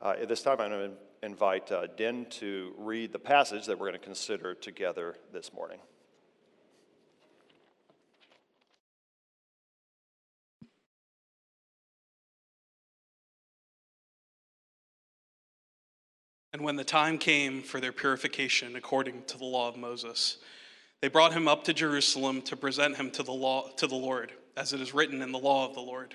Uh, at this time, I'm going to invite uh, Den to read the passage that we're going to consider together this morning. And when the time came for their purification according to the law of Moses, they brought him up to Jerusalem to present him to the law to the Lord, as it is written in the law of the Lord.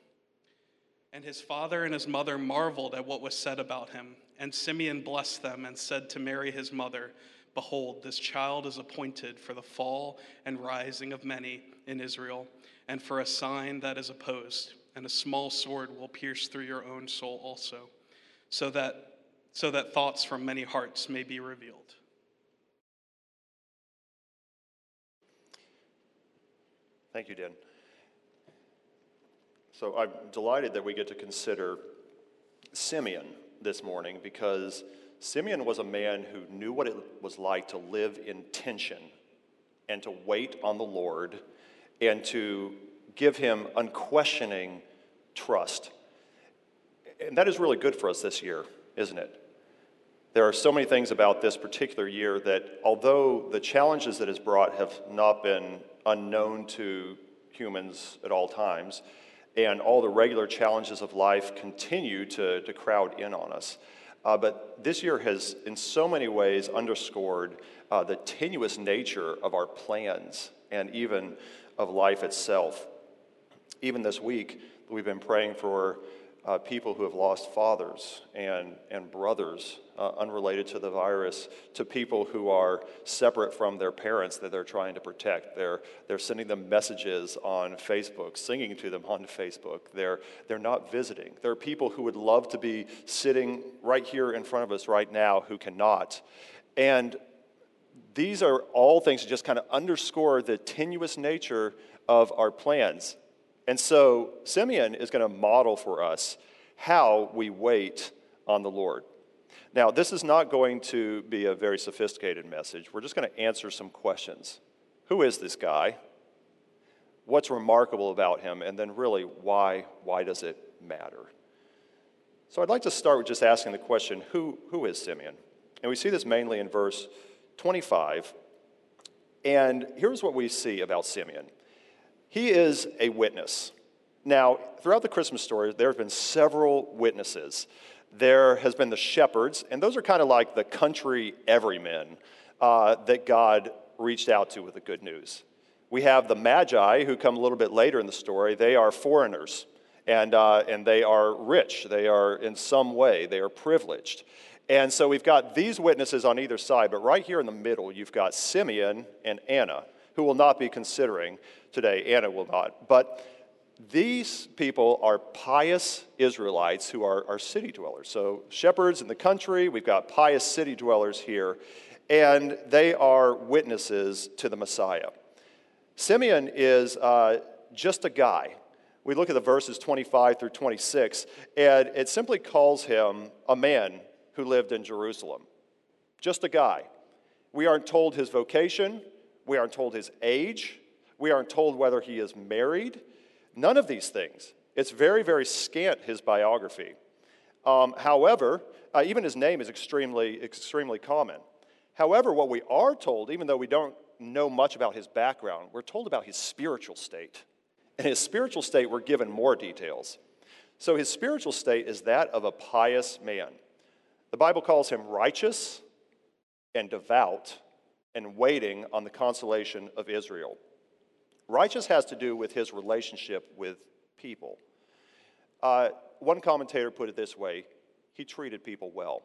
And his father and his mother marveled at what was said about him. And Simeon blessed them and said to Mary his mother, Behold, this child is appointed for the fall and rising of many in Israel, and for a sign that is opposed, and a small sword will pierce through your own soul also, so that, so that thoughts from many hearts may be revealed. Thank you, Dan. So I'm delighted that we get to consider Simeon this morning because Simeon was a man who knew what it was like to live in tension and to wait on the Lord and to give him unquestioning trust. And that is really good for us this year, isn't it? There are so many things about this particular year that, although the challenges that it's brought have not been unknown to humans at all times, and all the regular challenges of life continue to, to crowd in on us. Uh, but this year has, in so many ways, underscored uh, the tenuous nature of our plans and even of life itself. Even this week, we've been praying for uh, people who have lost fathers and, and brothers uh, unrelated to the virus, to people who are separate from their parents that they're trying to protect. They're, they're sending them messages on Facebook, singing to them on Facebook. They're, they're not visiting. There are people who would love to be sitting right here in front of us right now who cannot. And these are all things that just kind of underscore the tenuous nature of our plans. And so Simeon is going to model for us how we wait on the Lord. Now, this is not going to be a very sophisticated message. We're just going to answer some questions. Who is this guy? What's remarkable about him? And then, really, why, why does it matter? So, I'd like to start with just asking the question who, who is Simeon? And we see this mainly in verse 25. And here's what we see about Simeon he is a witness. Now, throughout the Christmas story, there have been several witnesses. There has been the shepherds, and those are kind of like the country everymen uh, that God reached out to with the good news. We have the Magi, who come a little bit later in the story. They are foreigners, and, uh, and they are rich. They are, in some way, they are privileged. And so we've got these witnesses on either side, but right here in the middle, you've got Simeon and Anna, who will not be considering today. Anna will not. But these people are pious Israelites who are, are city dwellers. So, shepherds in the country, we've got pious city dwellers here, and they are witnesses to the Messiah. Simeon is uh, just a guy. We look at the verses 25 through 26, and it simply calls him a man who lived in Jerusalem. Just a guy. We aren't told his vocation, we aren't told his age, we aren't told whether he is married. None of these things. It's very, very scant, his biography. Um, however, uh, even his name is extremely, extremely common. However, what we are told, even though we don't know much about his background, we're told about his spiritual state. And his spiritual state, we're given more details. So his spiritual state is that of a pious man. The Bible calls him righteous, and devout and waiting on the consolation of Israel. Righteous has to do with his relationship with people. Uh, one commentator put it this way he treated people well.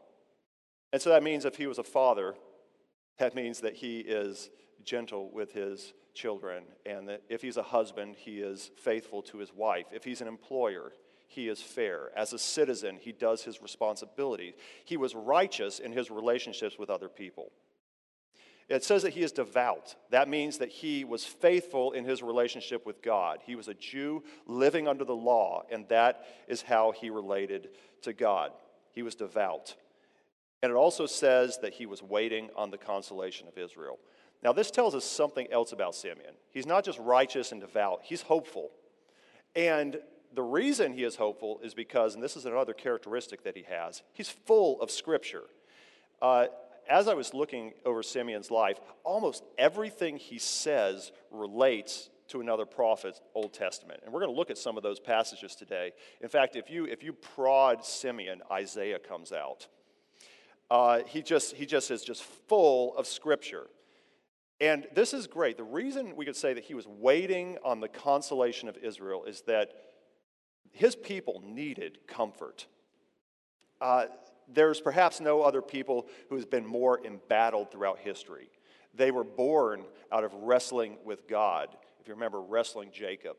And so that means if he was a father, that means that he is gentle with his children, and that if he's a husband, he is faithful to his wife. If he's an employer, he is fair. As a citizen, he does his responsibility. He was righteous in his relationships with other people. It says that he is devout. That means that he was faithful in his relationship with God. He was a Jew living under the law, and that is how he related to God. He was devout. And it also says that he was waiting on the consolation of Israel. Now, this tells us something else about Simeon. He's not just righteous and devout, he's hopeful. And the reason he is hopeful is because, and this is another characteristic that he has, he's full of scripture. Uh, as I was looking over Simeon's life, almost everything he says relates to another prophet, Old Testament. And we're going to look at some of those passages today. In fact, if you, if you prod Simeon, Isaiah comes out. Uh, he, just, he just is just full of scripture. And this is great. The reason we could say that he was waiting on the consolation of Israel is that his people needed comfort. Uh, there's perhaps no other people who has been more embattled throughout history. They were born out of wrestling with God. If you remember wrestling Jacob,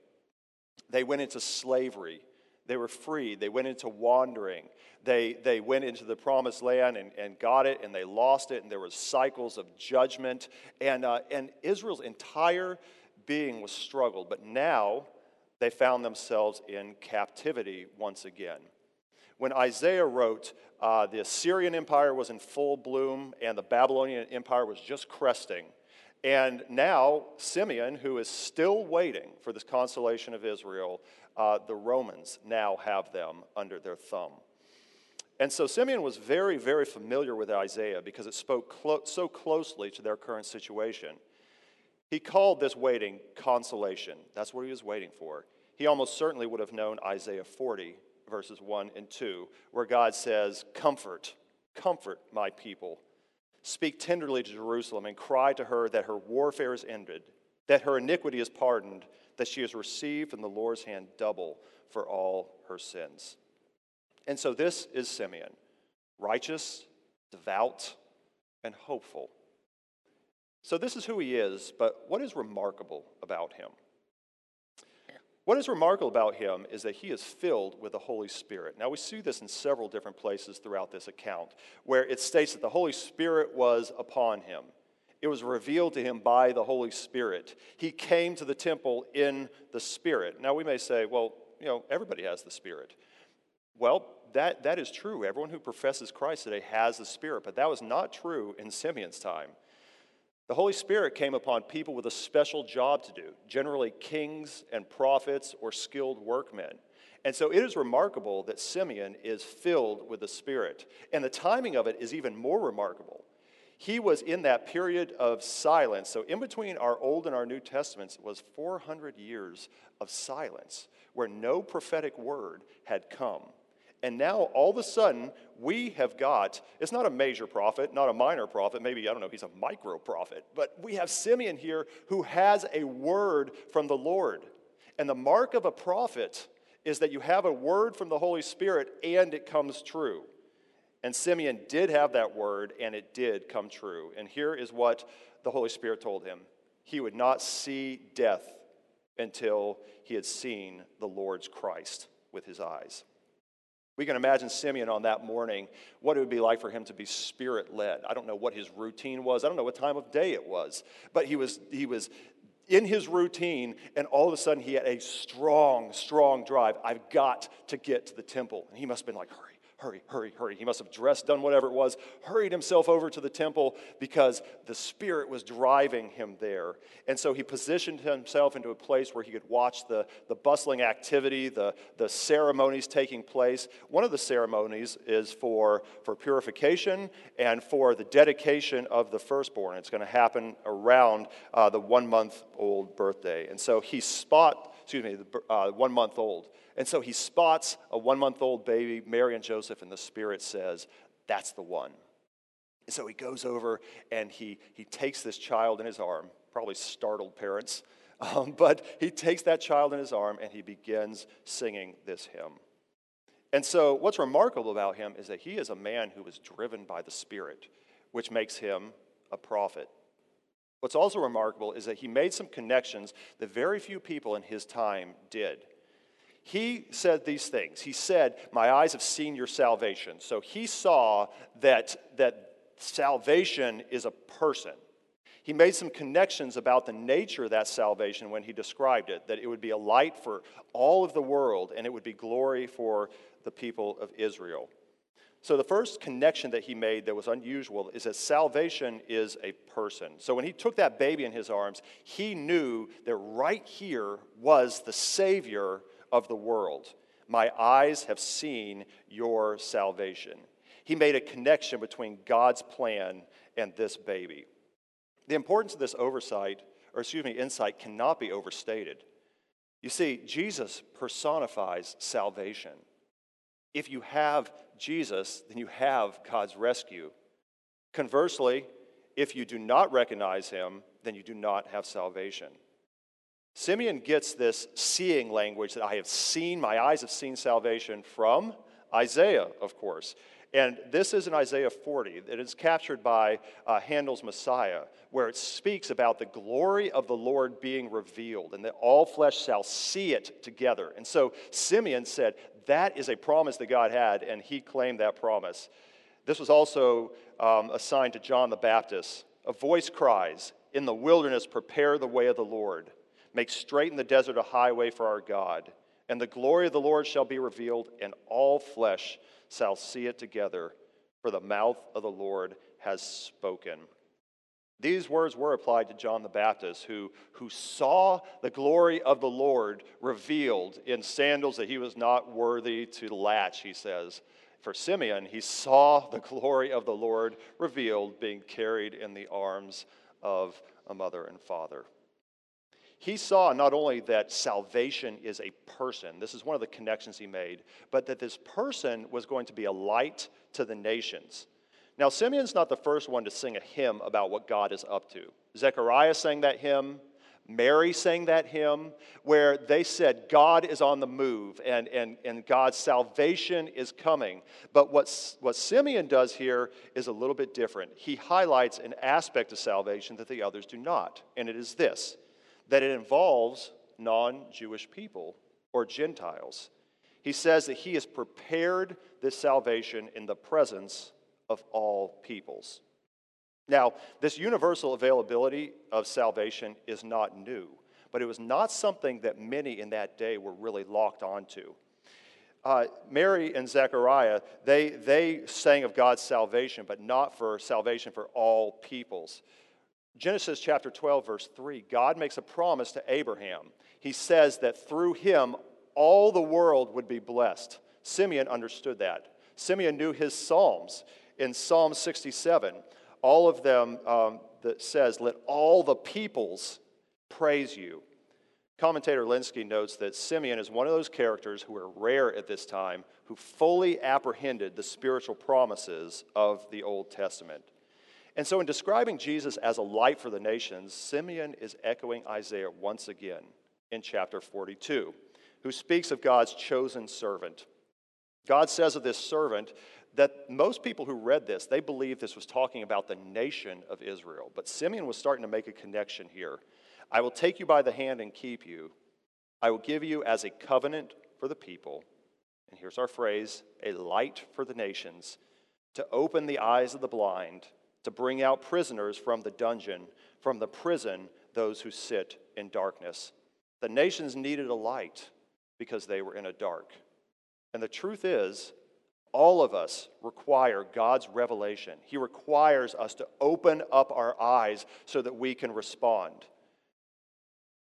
they went into slavery. They were free. They went into wandering. They, they went into the promised land and, and got it, and they lost it, and there was cycles of judgment. And, uh, and Israel's entire being was struggled, but now they found themselves in captivity once again. When Isaiah wrote, uh, the Assyrian Empire was in full bloom and the Babylonian Empire was just cresting. And now, Simeon, who is still waiting for this consolation of Israel, uh, the Romans now have them under their thumb. And so Simeon was very, very familiar with Isaiah because it spoke clo- so closely to their current situation. He called this waiting consolation. That's what he was waiting for. He almost certainly would have known Isaiah 40, verses 1 and 2, where God says, Comfort, comfort my people. Speak tenderly to Jerusalem and cry to her that her warfare is ended, that her iniquity is pardoned, that she has received from the Lord's hand double for all her sins. And so this is Simeon, righteous, devout, and hopeful. So this is who he is, but what is remarkable about him? What is remarkable about him is that he is filled with the Holy Spirit. Now, we see this in several different places throughout this account, where it states that the Holy Spirit was upon him. It was revealed to him by the Holy Spirit. He came to the temple in the Spirit. Now, we may say, well, you know, everybody has the Spirit. Well, that, that is true. Everyone who professes Christ today has the Spirit, but that was not true in Simeon's time. The Holy Spirit came upon people with a special job to do, generally kings and prophets or skilled workmen. And so it is remarkable that Simeon is filled with the Spirit. And the timing of it is even more remarkable. He was in that period of silence. So, in between our Old and our New Testaments was 400 years of silence where no prophetic word had come. And now, all of a sudden, we have got, it's not a major prophet, not a minor prophet, maybe, I don't know, he's a micro prophet, but we have Simeon here who has a word from the Lord. And the mark of a prophet is that you have a word from the Holy Spirit and it comes true. And Simeon did have that word and it did come true. And here is what the Holy Spirit told him he would not see death until he had seen the Lord's Christ with his eyes. We can imagine Simeon on that morning, what it would be like for him to be spirit led. I don't know what his routine was. I don't know what time of day it was. But he was, he was in his routine, and all of a sudden he had a strong, strong drive. I've got to get to the temple. And he must have been like, hurry, hurry, hurry, hurry. He must have dressed, done whatever it was, hurried himself over to the temple because the Spirit was driving him there. And so he positioned himself into a place where he could watch the, the bustling activity, the, the ceremonies taking place. One of the ceremonies is for, for purification and for the dedication of the firstborn. It's going to happen around uh, the one month old birthday. And so he spot, excuse me, the uh, one month old. And so he spots a one month old baby, Mary and Joseph, and the Spirit says, That's the one. And so he goes over and he, he takes this child in his arm, probably startled parents, um, but he takes that child in his arm and he begins singing this hymn. And so, what's remarkable about him is that he is a man who was driven by the Spirit, which makes him a prophet. What's also remarkable is that he made some connections that very few people in his time did. He said these things. He said, My eyes have seen your salvation. So he saw that, that salvation is a person. He made some connections about the nature of that salvation when he described it, that it would be a light for all of the world and it would be glory for the people of Israel. So, the first connection that he made that was unusual is that salvation is a person. So, when he took that baby in his arms, he knew that right here was the Savior of the world. My eyes have seen your salvation. He made a connection between God's plan and this baby. The importance of this oversight, or excuse me, insight, cannot be overstated. You see, Jesus personifies salvation. If you have Jesus, then you have God's rescue. Conversely, if you do not recognize him, then you do not have salvation. Simeon gets this seeing language that I have seen, my eyes have seen salvation from Isaiah, of course. And this is in Isaiah 40 that is captured by uh, Handel's Messiah, where it speaks about the glory of the Lord being revealed and that all flesh shall see it together. And so Simeon said that is a promise that God had, and he claimed that promise. This was also um, assigned to John the Baptist. A voice cries, In the wilderness, prepare the way of the Lord. Make straight in the desert a highway for our God. And the glory of the Lord shall be revealed, and all flesh shall see it together, for the mouth of the Lord has spoken. These words were applied to John the Baptist, who, who saw the glory of the Lord revealed in sandals that he was not worthy to latch, he says. For Simeon, he saw the glory of the Lord revealed, being carried in the arms of a mother and father he saw not only that salvation is a person, this is one of the connections he made, but that this person was going to be a light to the nations. Now, Simeon's not the first one to sing a hymn about what God is up to. Zechariah sang that hymn. Mary sang that hymn where they said, God is on the move and, and, and God's salvation is coming. But what, what Simeon does here is a little bit different. He highlights an aspect of salvation that the others do not, and it is this that it involves non Jewish people or Gentiles. He says that he has prepared this salvation in the presence of all peoples. Now, this universal availability of salvation is not new, but it was not something that many in that day were really locked onto. Uh, Mary and Zechariah, they, they sang of God's salvation, but not for salvation for all peoples. Genesis chapter 12, verse 3, God makes a promise to Abraham. He says that through him, all the world would be blessed. Simeon understood that. Simeon knew his Psalms. In Psalm 67, all of them um, that says, Let all the peoples praise you. Commentator Lenski notes that Simeon is one of those characters who are rare at this time who fully apprehended the spiritual promises of the Old Testament. And so, in describing Jesus as a light for the nations, Simeon is echoing Isaiah once again in chapter 42, who speaks of God's chosen servant. God says of this servant that most people who read this, they believed this was talking about the nation of Israel. But Simeon was starting to make a connection here. I will take you by the hand and keep you. I will give you as a covenant for the people. And here's our phrase a light for the nations, to open the eyes of the blind to bring out prisoners from the dungeon, from the prison, those who sit in darkness. The nations needed a light because they were in a dark. And the truth is, all of us require God's revelation. He requires us to open up our eyes so that we can respond.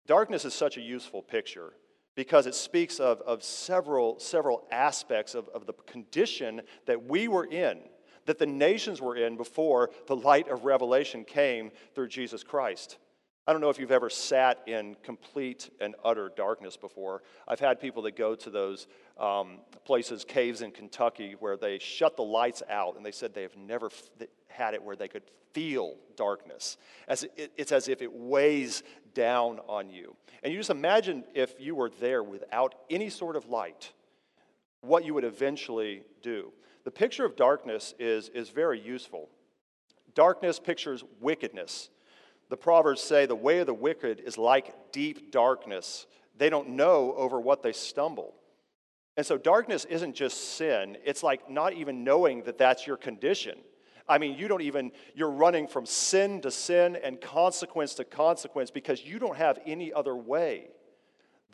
Darkness is such a useful picture because it speaks of, of several, several aspects of, of the condition that we were in that the nations were in before the light of revelation came through Jesus Christ. I don't know if you've ever sat in complete and utter darkness before. I've had people that go to those um, places, caves in Kentucky, where they shut the lights out, and they said they have never f- had it where they could feel darkness. As it, it's as if it weighs down on you. And you just imagine if you were there without any sort of light, what you would eventually do. The picture of darkness is, is very useful. Darkness pictures wickedness. The Proverbs say the way of the wicked is like deep darkness. They don't know over what they stumble. And so darkness isn't just sin, it's like not even knowing that that's your condition. I mean, you don't even, you're running from sin to sin and consequence to consequence because you don't have any other way.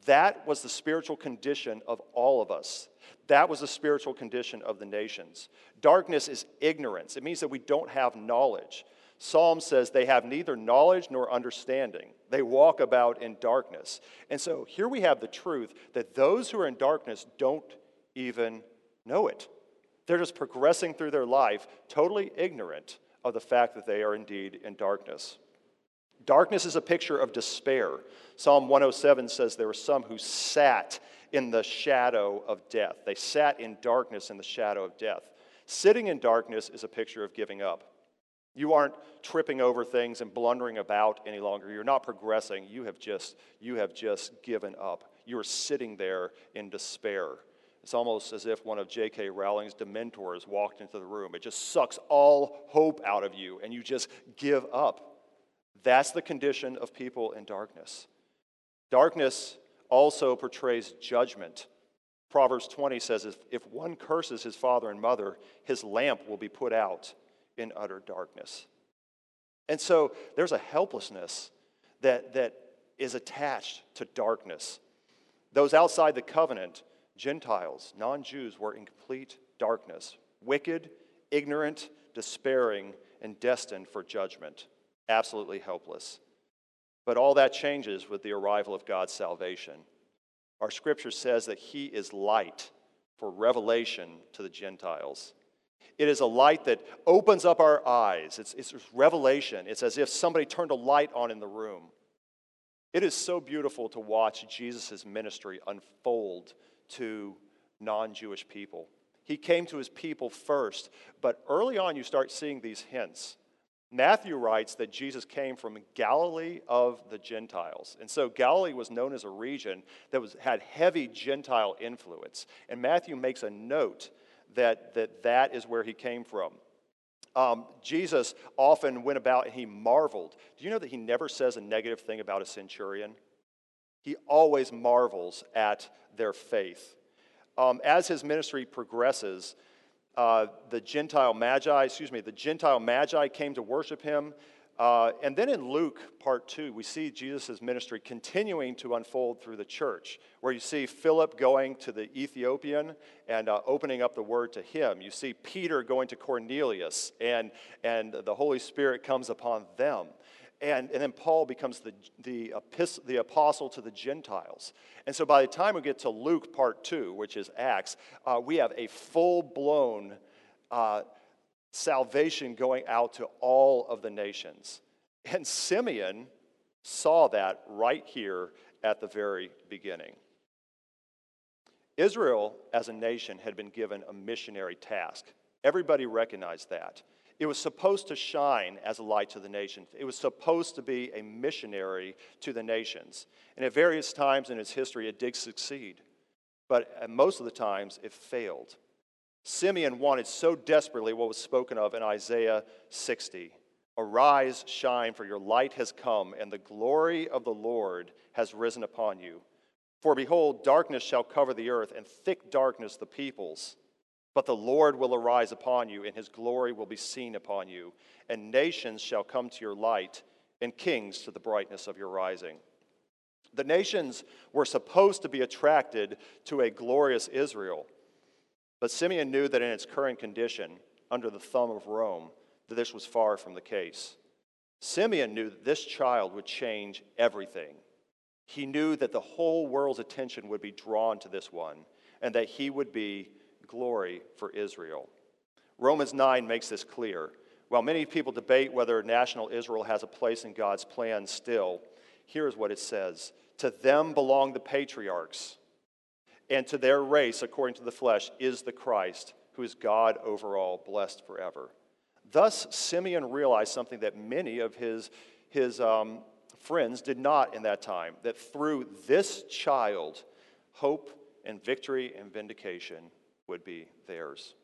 That was the spiritual condition of all of us. That was the spiritual condition of the nations. Darkness is ignorance, it means that we don't have knowledge. Psalm says they have neither knowledge nor understanding. They walk about in darkness. And so here we have the truth that those who are in darkness don't even know it. They're just progressing through their life totally ignorant of the fact that they are indeed in darkness. Darkness is a picture of despair. Psalm 107 says there were some who sat in the shadow of death. They sat in darkness in the shadow of death. Sitting in darkness is a picture of giving up. You aren't tripping over things and blundering about any longer. You're not progressing. You have just, you have just given up. You are sitting there in despair. It's almost as if one of J.K. Rowling's dementors walked into the room. It just sucks all hope out of you, and you just give up. That's the condition of people in darkness. Darkness also portrays judgment. Proverbs 20 says if, if one curses his father and mother, his lamp will be put out in utter darkness. And so there's a helplessness that, that is attached to darkness. Those outside the covenant Gentiles, non Jews, were in complete darkness, wicked, ignorant, despairing, and destined for judgment, absolutely helpless. But all that changes with the arrival of God's salvation. Our scripture says that He is light for revelation to the Gentiles. It is a light that opens up our eyes. It's, it's revelation. It's as if somebody turned a light on in the room. It is so beautiful to watch Jesus' ministry unfold to non Jewish people. He came to his people first, but early on you start seeing these hints. Matthew writes that Jesus came from Galilee of the Gentiles. And so Galilee was known as a region that was, had heavy Gentile influence. And Matthew makes a note that that, that is where he came from. Um, Jesus often went about and he marveled. Do you know that he never says a negative thing about a centurion? He always marvels at their faith. Um, as his ministry progresses, uh, the Gentile magi, excuse me, the Gentile magi came to worship him. Uh, and then in Luke part two, we see Jesus' ministry continuing to unfold through the church, where you see Philip going to the Ethiopian and uh, opening up the word to him. You see Peter going to Cornelius, and, and the Holy Spirit comes upon them. And, and then Paul becomes the, the, epistle, the apostle to the Gentiles. And so by the time we get to Luke part two, which is Acts, uh, we have a full blown uh, salvation going out to all of the nations. And Simeon saw that right here at the very beginning. Israel, as a nation, had been given a missionary task. Everybody recognized that. It was supposed to shine as a light to the nations. It was supposed to be a missionary to the nations. And at various times in its history, it did succeed. But most of the times, it failed. Simeon wanted so desperately what was spoken of in Isaiah 60 Arise, shine, for your light has come, and the glory of the Lord has risen upon you. For behold, darkness shall cover the earth, and thick darkness the peoples. But the Lord will arise upon you, and his glory will be seen upon you. And nations shall come to your light, and kings to the brightness of your rising. The nations were supposed to be attracted to a glorious Israel. But Simeon knew that in its current condition, under the thumb of Rome, that this was far from the case. Simeon knew that this child would change everything. He knew that the whole world's attention would be drawn to this one, and that he would be glory for Israel. Romans 9 makes this clear. While many people debate whether national Israel has a place in God's plan still, here's what it says To them belong the patriarchs, and to their race, according to the flesh, is the Christ, who is God over all, blessed forever. Thus, Simeon realized something that many of his, his um, friends did not in that time that through this child, hope and victory and vindication would be theirs.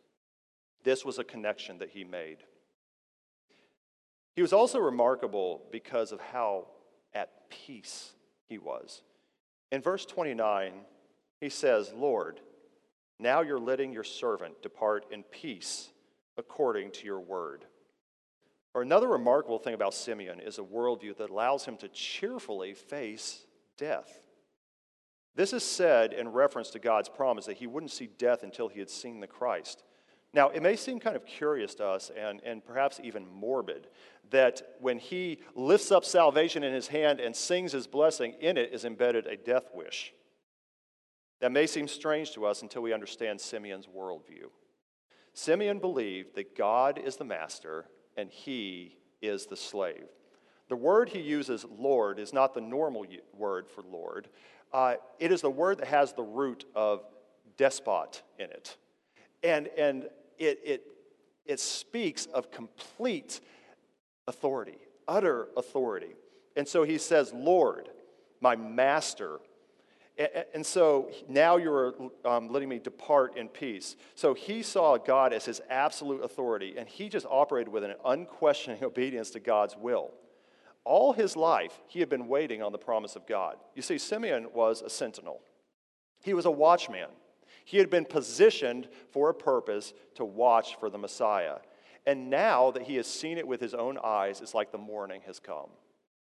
This was a connection that he made. He was also remarkable because of how at peace he was. In verse 29, he says, Lord, now you're letting your servant depart in peace according to your word. Or another remarkable thing about Simeon is a worldview that allows him to cheerfully face death. This is said in reference to God's promise that he wouldn't see death until he had seen the Christ. Now, it may seem kind of curious to us and, and perhaps even morbid that when he lifts up salvation in his hand and sings his blessing, in it is embedded a death wish. That may seem strange to us until we understand Simeon's worldview. Simeon believed that God is the master and he is the slave. The word he uses, Lord, is not the normal word for Lord. Uh, it is the word that has the root of despot in it. And, and it, it, it speaks of complete authority, utter authority. And so he says, Lord, my master. And so now you're um, letting me depart in peace. So he saw God as his absolute authority, and he just operated with an unquestioning obedience to God's will. All his life, he had been waiting on the promise of God. You see, Simeon was a sentinel, he was a watchman. He had been positioned for a purpose to watch for the Messiah. And now that he has seen it with his own eyes, it's like the morning has come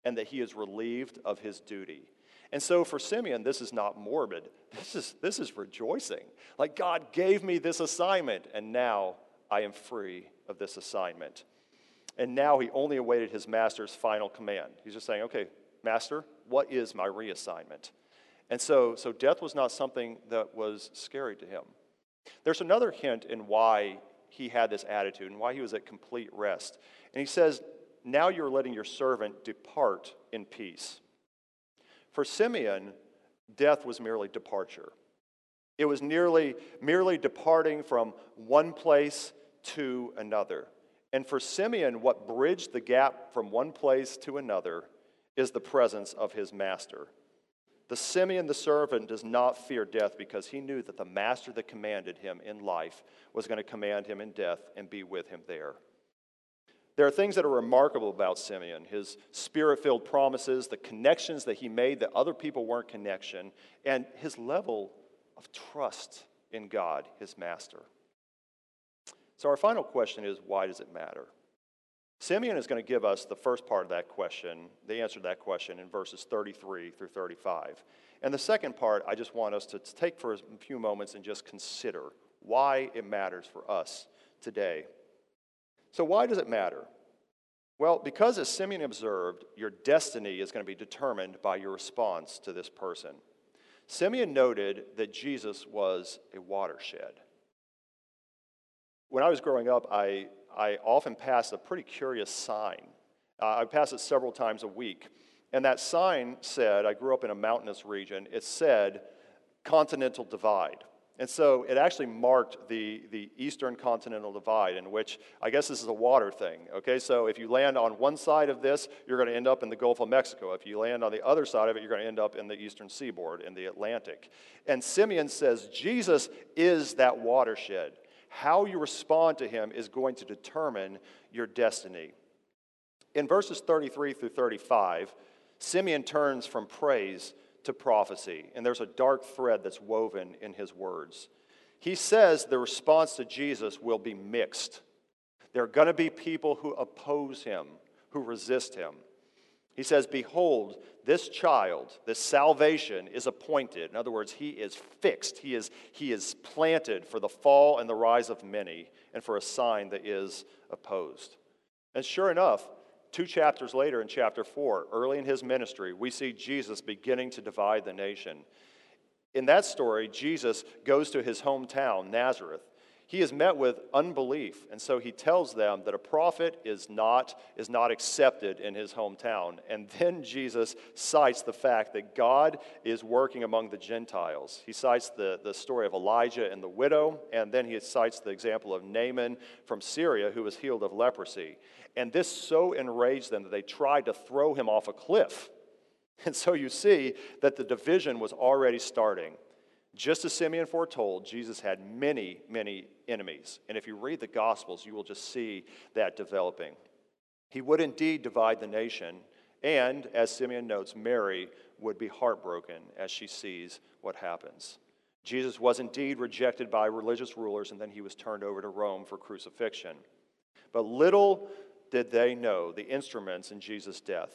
and that he is relieved of his duty. And so for Simeon, this is not morbid. This is, this is rejoicing. Like God gave me this assignment, and now I am free of this assignment. And now he only awaited his master's final command. He's just saying, okay, master, what is my reassignment? And so, so death was not something that was scary to him. There's another hint in why he had this attitude and why he was at complete rest. And he says, Now you're letting your servant depart in peace. For Simeon, death was merely departure. It was nearly, merely departing from one place to another. And for Simeon, what bridged the gap from one place to another is the presence of his master. The Simeon, the servant, does not fear death because he knew that the master that commanded him in life was going to command him in death and be with him there. There are things that are remarkable about Simeon his spirit filled promises, the connections that he made that other people weren't connection, and his level of trust in God, his master. So, our final question is why does it matter? Simeon is going to give us the first part of that question, the answer to that question, in verses 33 through 35. And the second part, I just want us to take for a few moments and just consider why it matters for us today. So, why does it matter? Well, because as Simeon observed, your destiny is going to be determined by your response to this person. Simeon noted that Jesus was a watershed. When I was growing up, I I often passed a pretty curious sign. Uh, I passed it several times a week. And that sign said, I grew up in a mountainous region, it said Continental Divide. And so it actually marked the, the Eastern Continental Divide, in which I guess this is a water thing. Okay, so if you land on one side of this, you're going to end up in the Gulf of Mexico. If you land on the other side of it, you're going to end up in the Eastern Seaboard, in the Atlantic. And Simeon says Jesus is that watershed. How you respond to him is going to determine your destiny. In verses 33 through 35, Simeon turns from praise to prophecy, and there's a dark thread that's woven in his words. He says the response to Jesus will be mixed. There are going to be people who oppose him, who resist him. He says, Behold, this child, this salvation is appointed. In other words, he is fixed. He is, he is planted for the fall and the rise of many and for a sign that is opposed. And sure enough, two chapters later in chapter 4, early in his ministry, we see Jesus beginning to divide the nation. In that story, Jesus goes to his hometown, Nazareth. He is met with unbelief. And so he tells them that a prophet is not, is not accepted in his hometown. And then Jesus cites the fact that God is working among the Gentiles. He cites the, the story of Elijah and the widow, and then he cites the example of Naaman from Syria who was healed of leprosy. And this so enraged them that they tried to throw him off a cliff. And so you see that the division was already starting. Just as Simeon foretold, Jesus had many, many enemies. And if you read the Gospels, you will just see that developing. He would indeed divide the nation, and as Simeon notes, Mary would be heartbroken as she sees what happens. Jesus was indeed rejected by religious rulers, and then he was turned over to Rome for crucifixion. But little did they know, the instruments in Jesus' death,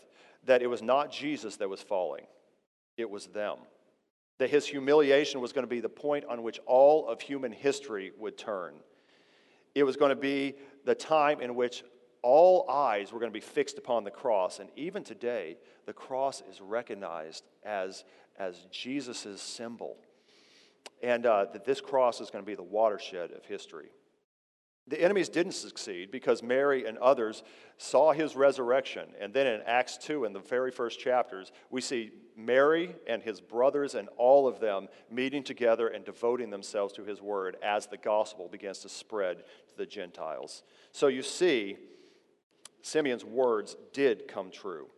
that it was not Jesus that was falling, it was them that his humiliation was going to be the point on which all of human history would turn. It was going to be the time in which all eyes were going to be fixed upon the cross. And even today, the cross is recognized as, as Jesus' symbol. And uh, that this cross is going to be the watershed of history. The enemies didn't succeed because Mary and others saw his resurrection. And then in Acts 2, in the very first chapters, we see Mary and his brothers and all of them meeting together and devoting themselves to his word as the gospel begins to spread to the Gentiles. So you see, Simeon's words did come true.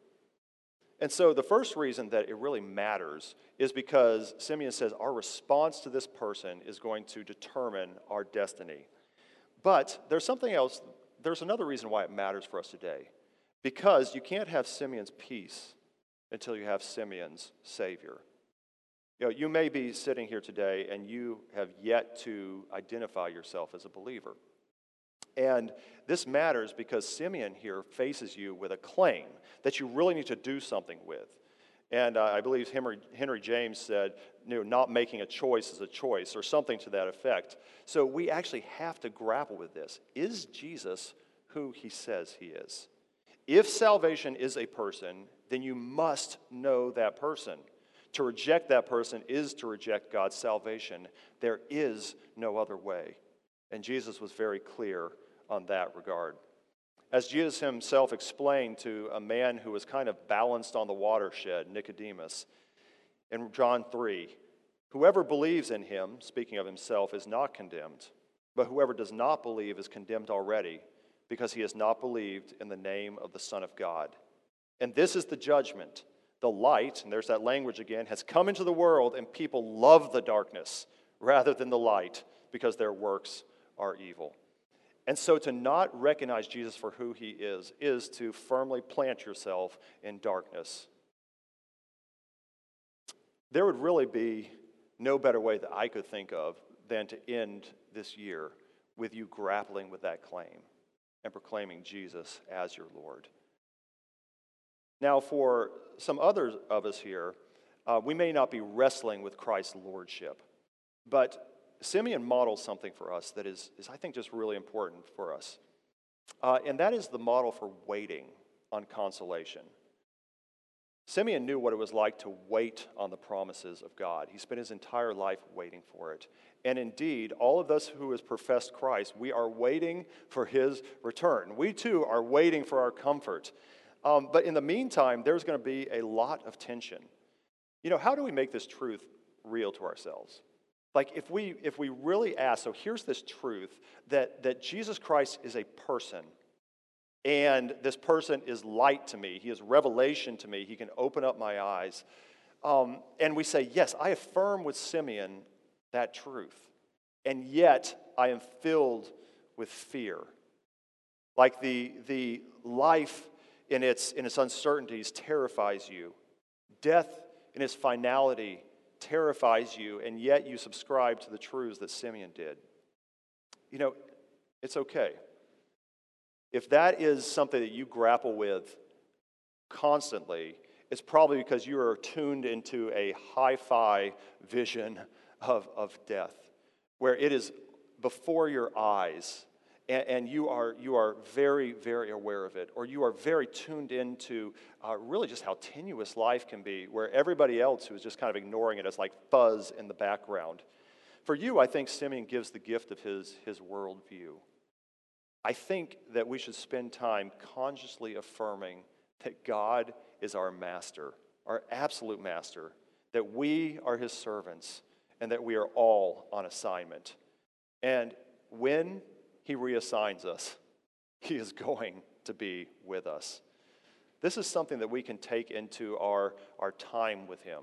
And so the first reason that it really matters is because Simeon says our response to this person is going to determine our destiny. But there's something else, there's another reason why it matters for us today. Because you can't have Simeon's peace until you have Simeon's Savior. You know, you may be sitting here today and you have yet to identify yourself as a believer. And this matters because Simeon here faces you with a claim that you really need to do something with. And uh, I believe Henry, Henry James said, you know, not making a choice is a choice, or something to that effect. So we actually have to grapple with this. Is Jesus who he says he is? If salvation is a person, then you must know that person. To reject that person is to reject God's salvation. There is no other way. And Jesus was very clear on that regard. As Jesus himself explained to a man who was kind of balanced on the watershed, Nicodemus, in John 3, whoever believes in him, speaking of himself, is not condemned, but whoever does not believe is condemned already, because he has not believed in the name of the Son of God. And this is the judgment. The light, and there's that language again, has come into the world, and people love the darkness rather than the light because their works are evil. And so to not recognize Jesus for who he is, is to firmly plant yourself in darkness. There would really be no better way that I could think of than to end this year with you grappling with that claim and proclaiming Jesus as your Lord. Now, for some others of us here, uh, we may not be wrestling with Christ's lordship, but Simeon models something for us that is, is I think, just really important for us. Uh, and that is the model for waiting on consolation. Simeon knew what it was like to wait on the promises of God. He spent his entire life waiting for it. And indeed, all of us who has professed Christ, we are waiting for his return. We too are waiting for our comfort. Um, but in the meantime, there's going to be a lot of tension. You know, how do we make this truth real to ourselves? Like if we if we really ask, so here's this truth that that Jesus Christ is a person. And this person is light to me. He is revelation to me. He can open up my eyes. Um, and we say, Yes, I affirm with Simeon that truth. And yet I am filled with fear. Like the, the life in its, in its uncertainties terrifies you, death in its finality terrifies you, and yet you subscribe to the truths that Simeon did. You know, it's okay. If that is something that you grapple with constantly, it's probably because you are tuned into a hi fi vision of, of death, where it is before your eyes and, you, are, you are very, very aware of it, or you are very tuned into uh, really just how tenuous life can be, where everybody else who is just kind of ignoring it is like fuzz in the background. For you, I think Simeon gives the gift of his, his worldview. I think that we should spend time consciously affirming that God is our master, our absolute master, that we are his servants, and that we are all on assignment. And when he reassigns us, he is going to be with us. This is something that we can take into our, our time with him,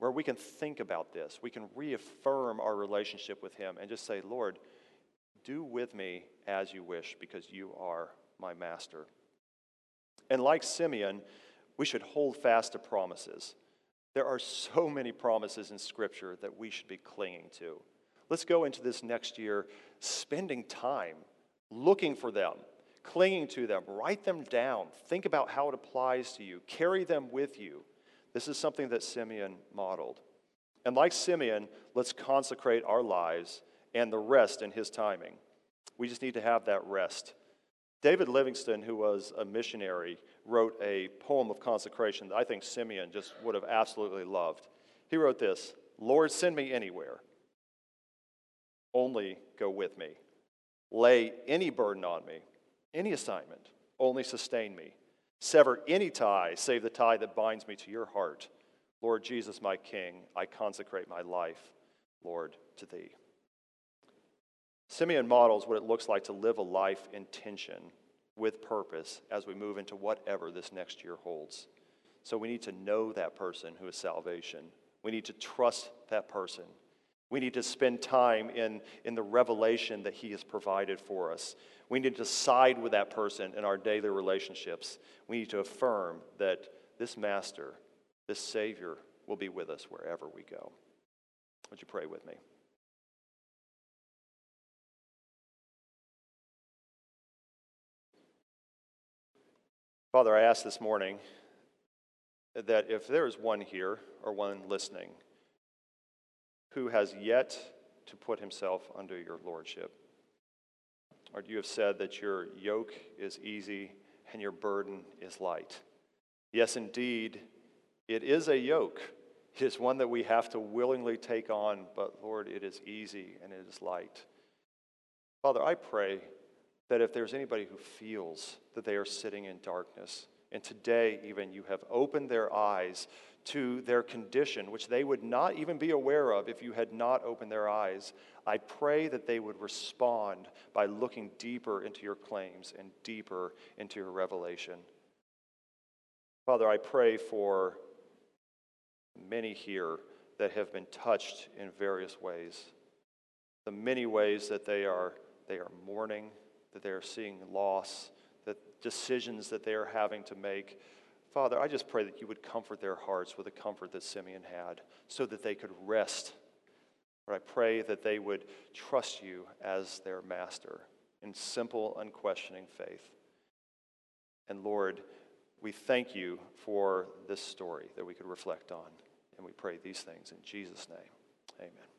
where we can think about this. We can reaffirm our relationship with him and just say, Lord, do with me as you wish, because you are my master. And like Simeon, we should hold fast to promises. There are so many promises in Scripture that we should be clinging to. Let's go into this next year spending time looking for them, clinging to them, write them down, think about how it applies to you, carry them with you. This is something that Simeon modeled. And like Simeon, let's consecrate our lives and the rest in his timing. We just need to have that rest. David Livingstone, who was a missionary, wrote a poem of consecration that I think Simeon just would have absolutely loved. He wrote this Lord, send me anywhere, only go with me. Lay any burden on me, any assignment, only sustain me. Sever any tie, save the tie that binds me to your heart. Lord Jesus, my King, I consecrate my life, Lord, to thee. Simeon models what it looks like to live a life in tension with purpose as we move into whatever this next year holds. So we need to know that person who is salvation. We need to trust that person. We need to spend time in, in the revelation that he has provided for us. We need to side with that person in our daily relationships. We need to affirm that this master, this Savior, will be with us wherever we go. Would you pray with me? Father, I ask this morning that if there is one here or one listening who has yet to put himself under your lordship, or you have said that your yoke is easy and your burden is light. Yes, indeed, it is a yoke. It is one that we have to willingly take on, but Lord, it is easy and it is light. Father, I pray that if there's anybody who feels that they are sitting in darkness, and today even you have opened their eyes to their condition, which they would not even be aware of if you had not opened their eyes, I pray that they would respond by looking deeper into your claims and deeper into your revelation. Father, I pray for many here that have been touched in various ways. The many ways that they are, they are mourning, that they are seeing loss, decisions that they are having to make. Father, I just pray that you would comfort their hearts with the comfort that Simeon had so that they could rest. Or I pray that they would trust you as their master in simple, unquestioning faith. And Lord, we thank you for this story that we could reflect on. And we pray these things in Jesus' name. Amen.